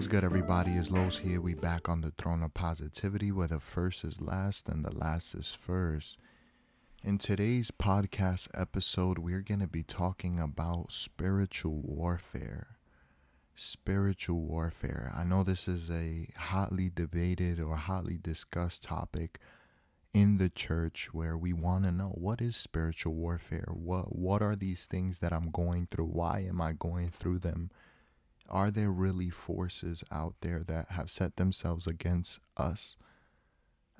what's good, everybody? It's Los here. We back on the throne of positivity where the first is last and the last is first. In today's podcast episode, we're going to be talking about spiritual warfare. Spiritual warfare. I know this is a hotly debated or hotly discussed topic in the church where we want to know what is spiritual warfare? What what are these things that I'm going through? Why am I going through them? Are there really forces out there that have set themselves against us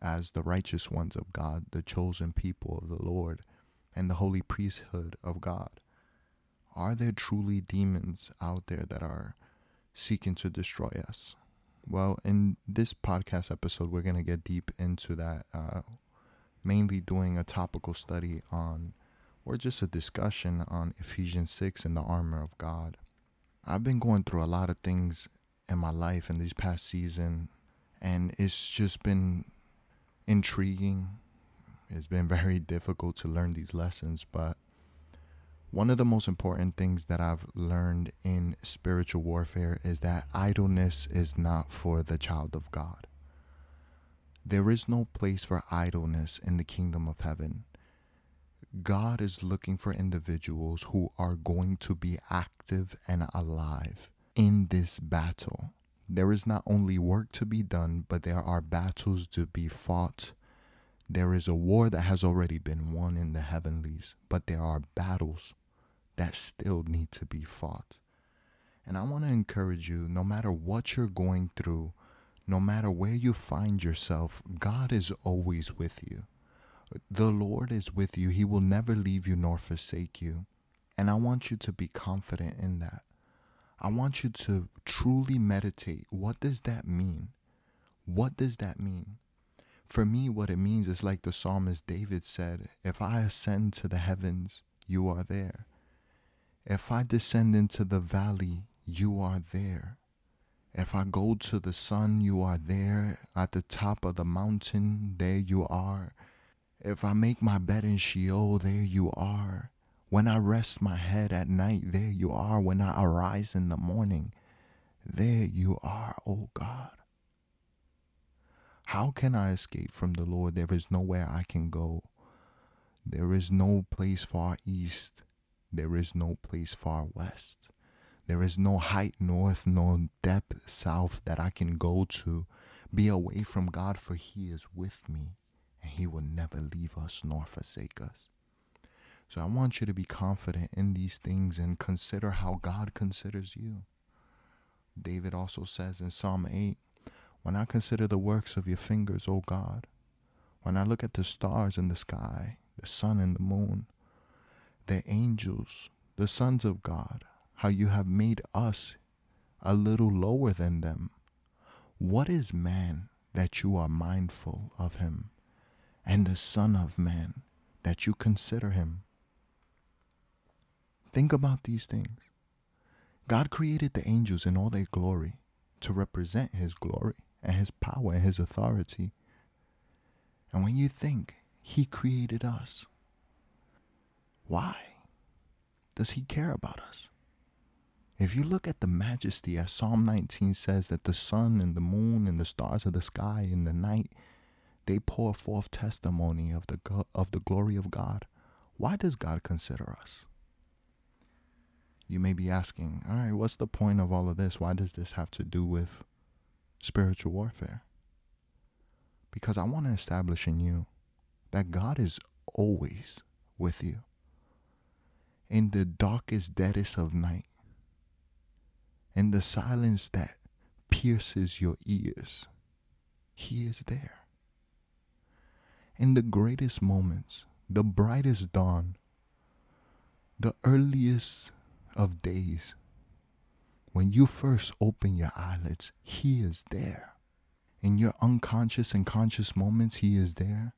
as the righteous ones of God, the chosen people of the Lord, and the holy priesthood of God? Are there truly demons out there that are seeking to destroy us? Well, in this podcast episode, we're going to get deep into that, uh, mainly doing a topical study on, or just a discussion on Ephesians 6 and the armor of God. I've been going through a lot of things in my life in this past season, and it's just been intriguing. It's been very difficult to learn these lessons, but one of the most important things that I've learned in spiritual warfare is that idleness is not for the child of God. There is no place for idleness in the kingdom of heaven. God is looking for individuals who are going to be active and alive in this battle. There is not only work to be done, but there are battles to be fought. There is a war that has already been won in the heavenlies, but there are battles that still need to be fought. And I want to encourage you no matter what you're going through, no matter where you find yourself, God is always with you. The Lord is with you. He will never leave you nor forsake you. And I want you to be confident in that. I want you to truly meditate. What does that mean? What does that mean? For me, what it means is like the psalmist David said If I ascend to the heavens, you are there. If I descend into the valley, you are there. If I go to the sun, you are there. At the top of the mountain, there you are. If I make my bed in Sheol, there you are. When I rest my head at night, there you are. When I arise in the morning, there you are, O oh God. How can I escape from the Lord? There is nowhere I can go. There is no place far east. There is no place far west. There is no height north, no depth south that I can go to be away from God, for He is with me and He will never leave us nor forsake us. So I want you to be confident in these things and consider how God considers you. David also says in Psalm 8 When I consider the works of your fingers, O God, when I look at the stars in the sky, the sun and the moon, the angels, the sons of God, how you have made us a little lower than them. What is man that you are mindful of him? And the Son of Man, that you consider him. Think about these things. God created the angels in all their glory to represent his glory and his power and his authority. And when you think he created us, why does he care about us? If you look at the majesty, as Psalm 19 says, that the sun and the moon and the stars of the sky in the night they pour forth testimony of the of the glory of God. Why does God consider us? You may be asking, all right, what's the point of all of this? Why does this have to do with spiritual warfare? Because I want to establish in you that God is always with you. In the darkest, deadest of night, in the silence that pierces your ears, He is there in the greatest moments, the brightest dawn, the earliest of days, when you first open your eyelids, He is there. In your unconscious and conscious moments, He is there.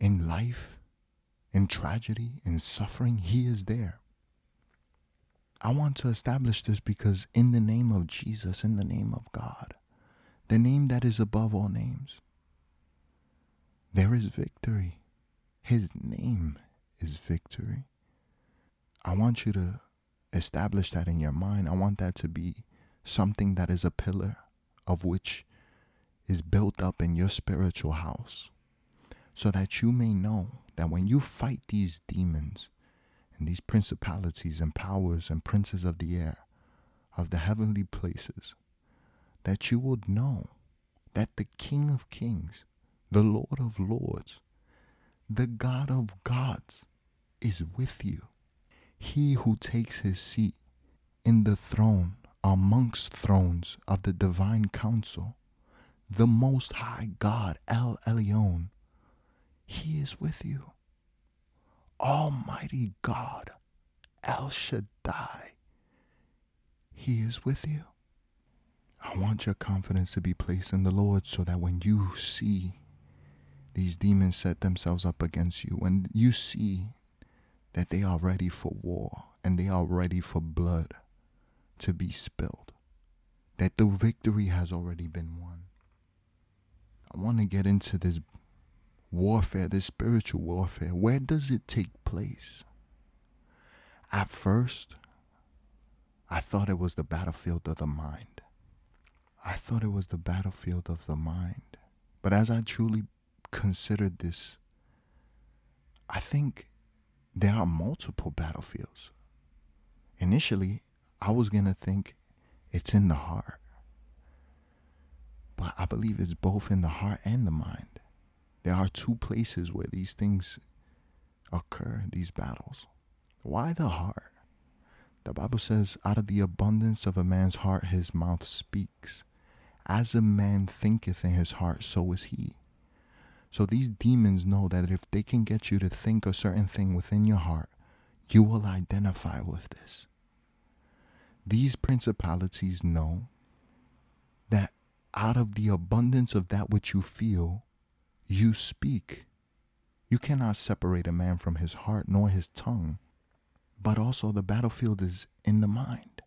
In life, in tragedy, in suffering, He is there. I want to establish this because, in the name of Jesus, in the name of God, the name that is above all names, there is victory. His name is victory. I want you to establish that in your mind. I want that to be something that is a pillar of which is built up in your spiritual house, so that you may know that when you fight these demons and these principalities and powers and princes of the air, of the heavenly places, that you would know that the King of Kings, the Lord of Lords, the God of gods is with you. He who takes his seat in the throne amongst thrones of the divine council, the Most High God, El Elyon, He is with you. Almighty God, El Shaddai, He is with you. I want your confidence to be placed in the Lord so that when you see these demons set themselves up against you, when you see that they are ready for war and they are ready for blood to be spilled, that the victory has already been won. I want to get into this warfare, this spiritual warfare. Where does it take place? At first, I thought it was the battlefield of the mind. I thought it was the battlefield of the mind. But as I truly considered this, I think there are multiple battlefields. Initially, I was going to think it's in the heart. But I believe it's both in the heart and the mind. There are two places where these things occur, these battles. Why the heart? The Bible says, out of the abundance of a man's heart, his mouth speaks. As a man thinketh in his heart, so is he. So these demons know that if they can get you to think a certain thing within your heart, you will identify with this. These principalities know that out of the abundance of that which you feel, you speak. You cannot separate a man from his heart nor his tongue. But also, the battlefield is in the mind.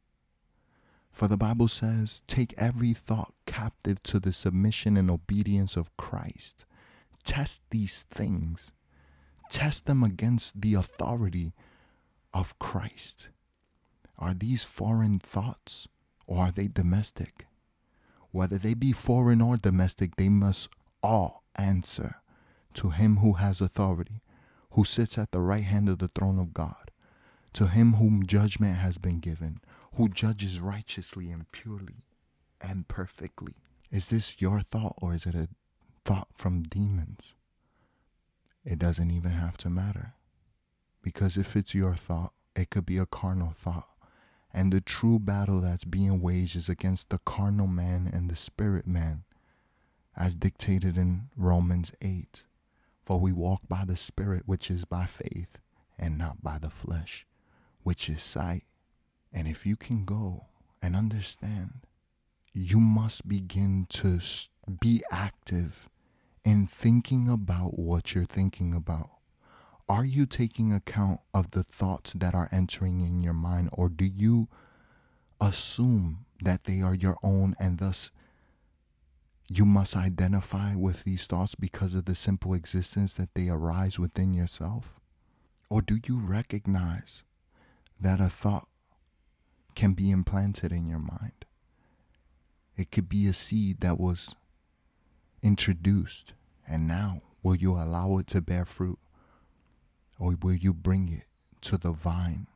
For the Bible says, Take every thought captive to the submission and obedience of Christ. Test these things, test them against the authority of Christ. Are these foreign thoughts or are they domestic? Whether they be foreign or domestic, they must all answer to him who has authority, who sits at the right hand of the throne of God, to him whom judgment has been given, who judges righteously and purely and perfectly. Is this your thought or is it a thought from demons? It doesn't even have to matter. Because if it's your thought, it could be a carnal thought. And the true battle that's being waged is against the carnal man and the spirit man, as dictated in Romans 8. For we walk by the Spirit, which is by faith, and not by the flesh, which is sight. And if you can go and understand, you must begin to be active in thinking about what you're thinking about. Are you taking account of the thoughts that are entering in your mind, or do you assume that they are your own and thus you must identify with these thoughts because of the simple existence that they arise within yourself? Or do you recognize that a thought can be implanted in your mind? It could be a seed that was introduced, and now will you allow it to bear fruit? Or will you bring it to the vine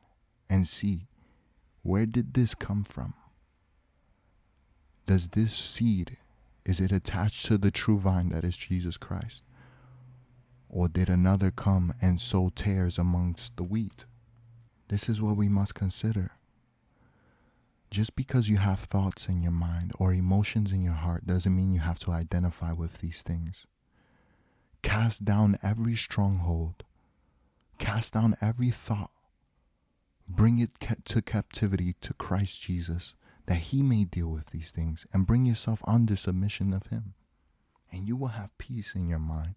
and see where did this come from? Does this seed is it attached to the true vine that is Jesus Christ? Or did another come and sow tares amongst the wheat? This is what we must consider. Just because you have thoughts in your mind or emotions in your heart doesn't mean you have to identify with these things. Cast down every stronghold Cast down every thought. Bring it to captivity to Christ Jesus that he may deal with these things and bring yourself under submission of him. And you will have peace in your mind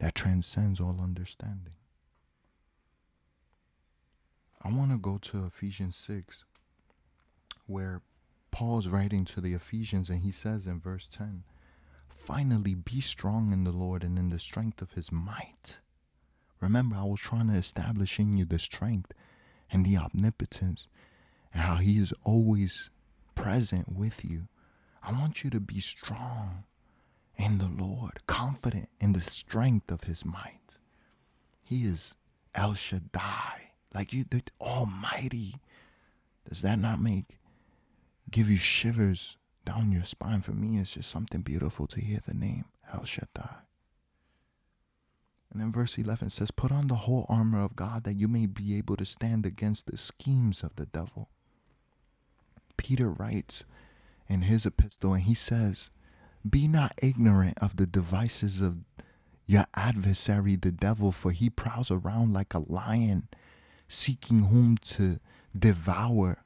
that transcends all understanding. I want to go to Ephesians 6, where Paul's writing to the Ephesians, and he says in verse 10 Finally, be strong in the Lord and in the strength of his might. Remember, I was trying to establish in you the strength and the omnipotence and how He is always present with you. I want you to be strong in the Lord, confident in the strength of his might. He is El Shaddai, like you, the Almighty. Does that not make give you shivers down your spine? For me, it's just something beautiful to hear the name El Shaddai. And then verse 11 says, Put on the whole armor of God that you may be able to stand against the schemes of the devil. Peter writes in his epistle, and he says, Be not ignorant of the devices of your adversary, the devil, for he prowls around like a lion, seeking whom to devour.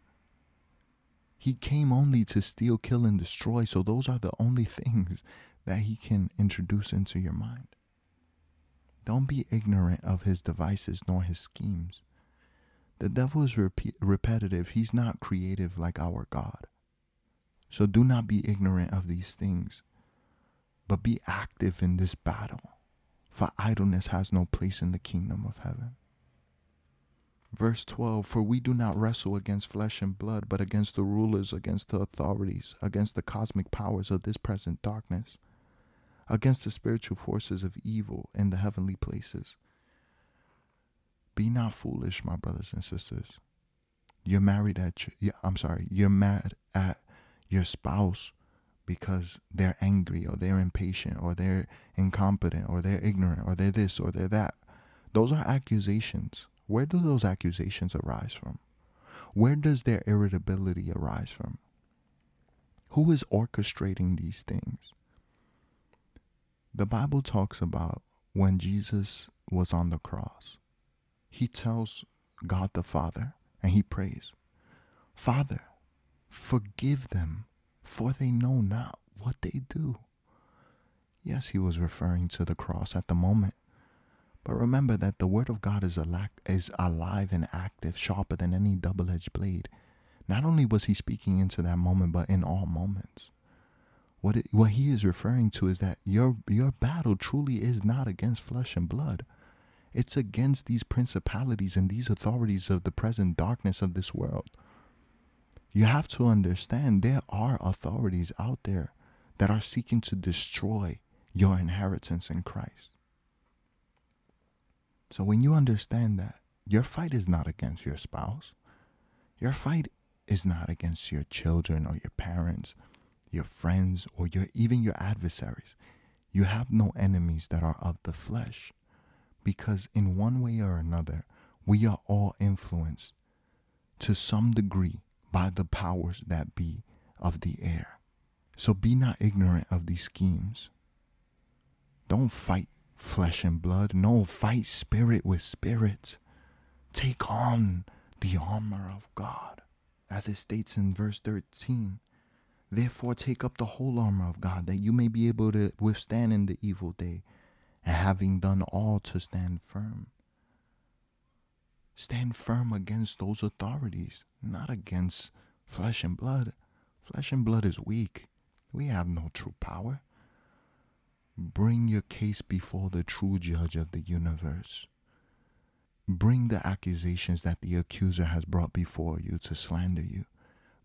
He came only to steal, kill, and destroy, so those are the only things that he can introduce into your mind. Don't be ignorant of his devices nor his schemes. The devil is repeat, repetitive, he's not creative like our God. So do not be ignorant of these things, but be active in this battle, for idleness has no place in the kingdom of heaven. Verse 12 For we do not wrestle against flesh and blood, but against the rulers, against the authorities, against the cosmic powers of this present darkness against the spiritual forces of evil in the heavenly places. Be not foolish, my brothers and sisters. You're married at, your, I'm sorry, you're mad at your spouse because they're angry or they're impatient or they're incompetent or they're ignorant or they're this or they're that. Those are accusations. Where do those accusations arise from? Where does their irritability arise from? Who is orchestrating these things? The Bible talks about when Jesus was on the cross, he tells God the Father and he prays, Father, forgive them, for they know not what they do. Yes, he was referring to the cross at the moment. But remember that the word of God is, is alive and active, sharper than any double edged blade. Not only was he speaking into that moment, but in all moments. What it, what he is referring to is that your your battle truly is not against flesh and blood. It's against these principalities and these authorities of the present darkness of this world. You have to understand there are authorities out there that are seeking to destroy your inheritance in Christ. So when you understand that, your fight is not against your spouse. Your fight is not against your children or your parents your friends, or your even your adversaries. You have no enemies that are of the flesh, because in one way or another, we are all influenced to some degree by the powers that be of the air. So be not ignorant of these schemes. Don't fight flesh and blood. No, fight spirit with spirit. Take on the armor of God. As it states in verse 13 Therefore, take up the whole armor of God, that you may be able to withstand in the evil day, and having done all to stand firm. Stand firm against those authorities, not against flesh and blood. Flesh and blood is weak. We have no true power. Bring your case before the true judge of the universe. Bring the accusations that the accuser has brought before you to slander you.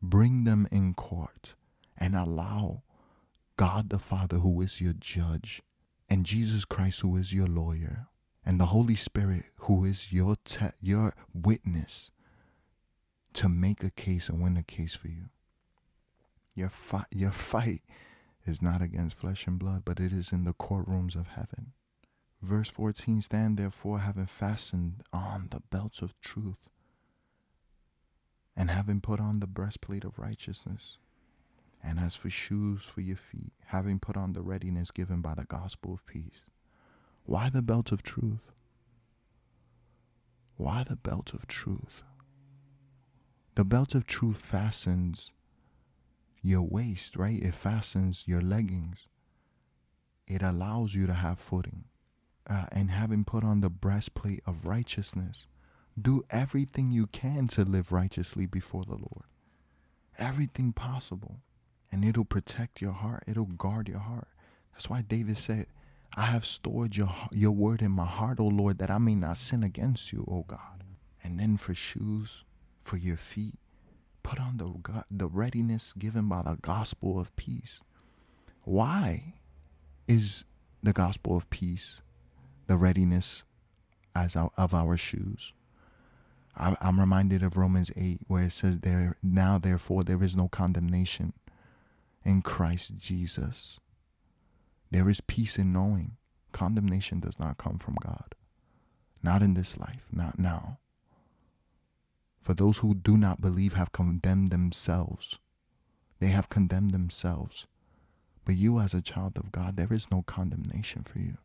Bring them in court and allow God the Father, who is your judge, and Jesus Christ, who is your lawyer, and the Holy Spirit, who is your te- your witness, to make a case and win a case for you. Your fight, your fight is not against flesh and blood, but it is in the courtrooms of heaven. Verse 14 Stand therefore, having fastened on the belts of truth, and having put on the breastplate of righteousness and as for shoes for your feet, having put on the readiness given by the gospel of peace. Why the belt of truth? Why the belt of truth? The belt of truth fastens your waist, right? It fastens your leggings. It allows you to have footing. Uh, and having put on the breastplate of righteousness, do everything you can to live righteously before the Lord. Everything possible and it'll protect your heart. It'll guard your heart. That's why David said, I have stored your, your word in my heart, O Lord, that I may not sin against you, O God. And then for shoes, for your feet, Put on the, the readiness given by the gospel of peace. Why is the gospel of peace the readiness as our, of our shoes? I, I'm reminded of Romans 8, where it says, "There now, therefore, there is no condemnation in Christ Jesus." There is peace in knowing condemnation does not come from God. Not in this life, not now. For those who do not believe have condemned themselves. They have condemned themselves. But you, as a child of God, there is no condemnation for you.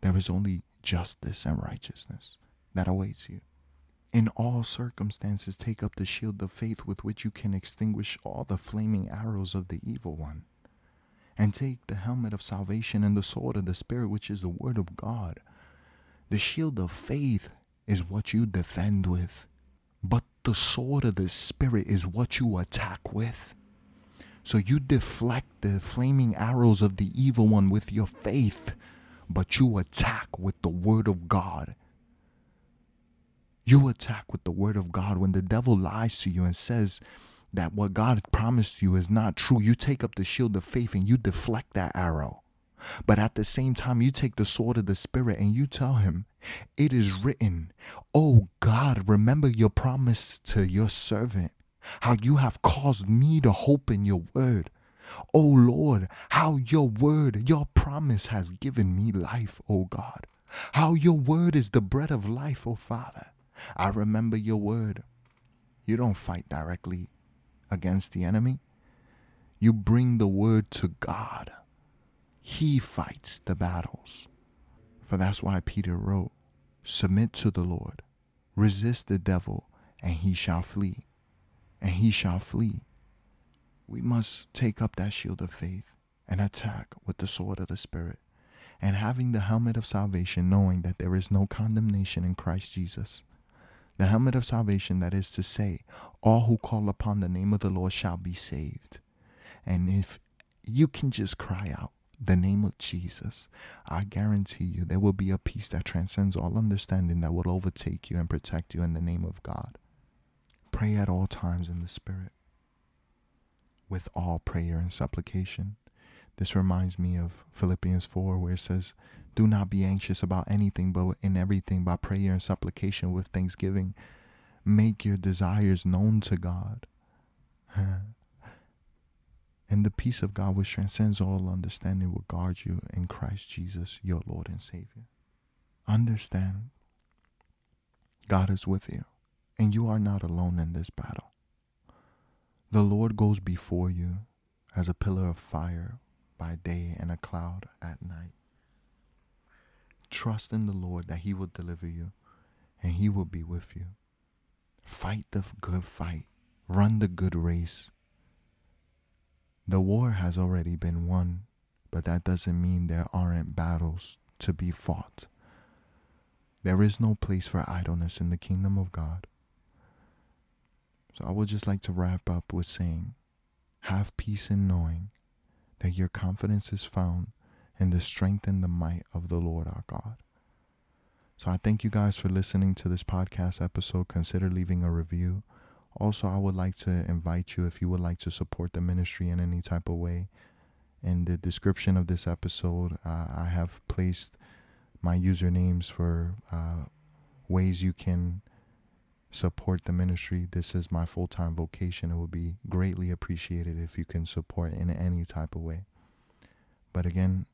There is only justice and righteousness that awaits you. In all circumstances, take up the shield of faith with which you can extinguish all the flaming arrows of the evil one. And take the helmet of salvation and the sword of the Spirit, which is the word of God. The shield of faith is what you defend with, but the sword of the Spirit is what you attack with. So you deflect the flaming arrows of the evil one with your faith, but you attack with the word of God you attack with the word of God. When the devil lies to you and says that what God promised you is not true, you take up the shield of faith and you deflect that arrow. But at the same time, you take the sword of the Spirit and you tell him, It is written, Oh God, remember your promise to your servant, how you have caused me to hope in your word. Oh Lord, how your word, your promise has given me life, oh God. How your word is the bread of life, oh Father. I remember your word. You don't fight directly against the enemy. You bring the word to God. He fights the battles. For that's why Peter wrote, Submit to the Lord, resist the devil, and he shall flee. And he shall flee. We must take up that shield of faith and attack with the sword of the Spirit, and having the helmet of salvation, knowing that there is no condemnation in Christ Jesus the helmet of salvation, that is to say, all who call upon the name of the Lord shall be saved. And if you can just cry out the name of Jesus, I guarantee you there will be a peace that transcends all understanding that will overtake you and protect you in the name of God. Pray at all times in the Spirit with all prayer and supplication. This reminds me of Philippians 4, where it says, do not be anxious about anything, but in everything by prayer and supplication with thanksgiving. Make your desires known to God. and the peace of God, which transcends all understanding, will guard you in Christ Jesus, your Lord and Savior. Understand, God is with you, and you are not alone in this battle. The Lord goes before you as a pillar of fire by day and a cloud at night. Trust in the Lord that He will deliver you and He will be with you. Fight the good fight, run the good race. The war has already been won, but that doesn't mean there aren't battles to be fought. There is no place for idleness in the kingdom of God. So I would just like to wrap up with saying, have peace in knowing that your confidence is found in the strength and the might of the Lord our God. So I thank you guys for listening to this podcast episode. Consider leaving a review. Also, I would like to invite you if you would like to support the ministry in any type of way. In the description of this episode, uh, I have placed my usernames for uh, ways you can support the ministry. This is my full time vocation. It would be greatly appreciated if you can support in any type of way. But again,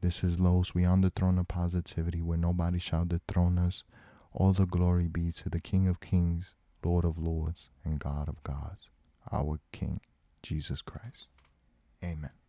this is Los. We on the throne of positivity where nobody shall dethrone us. All the glory be to the King of Kings, Lord of Lords, and God of Gods, our King, Jesus Christ. Amen.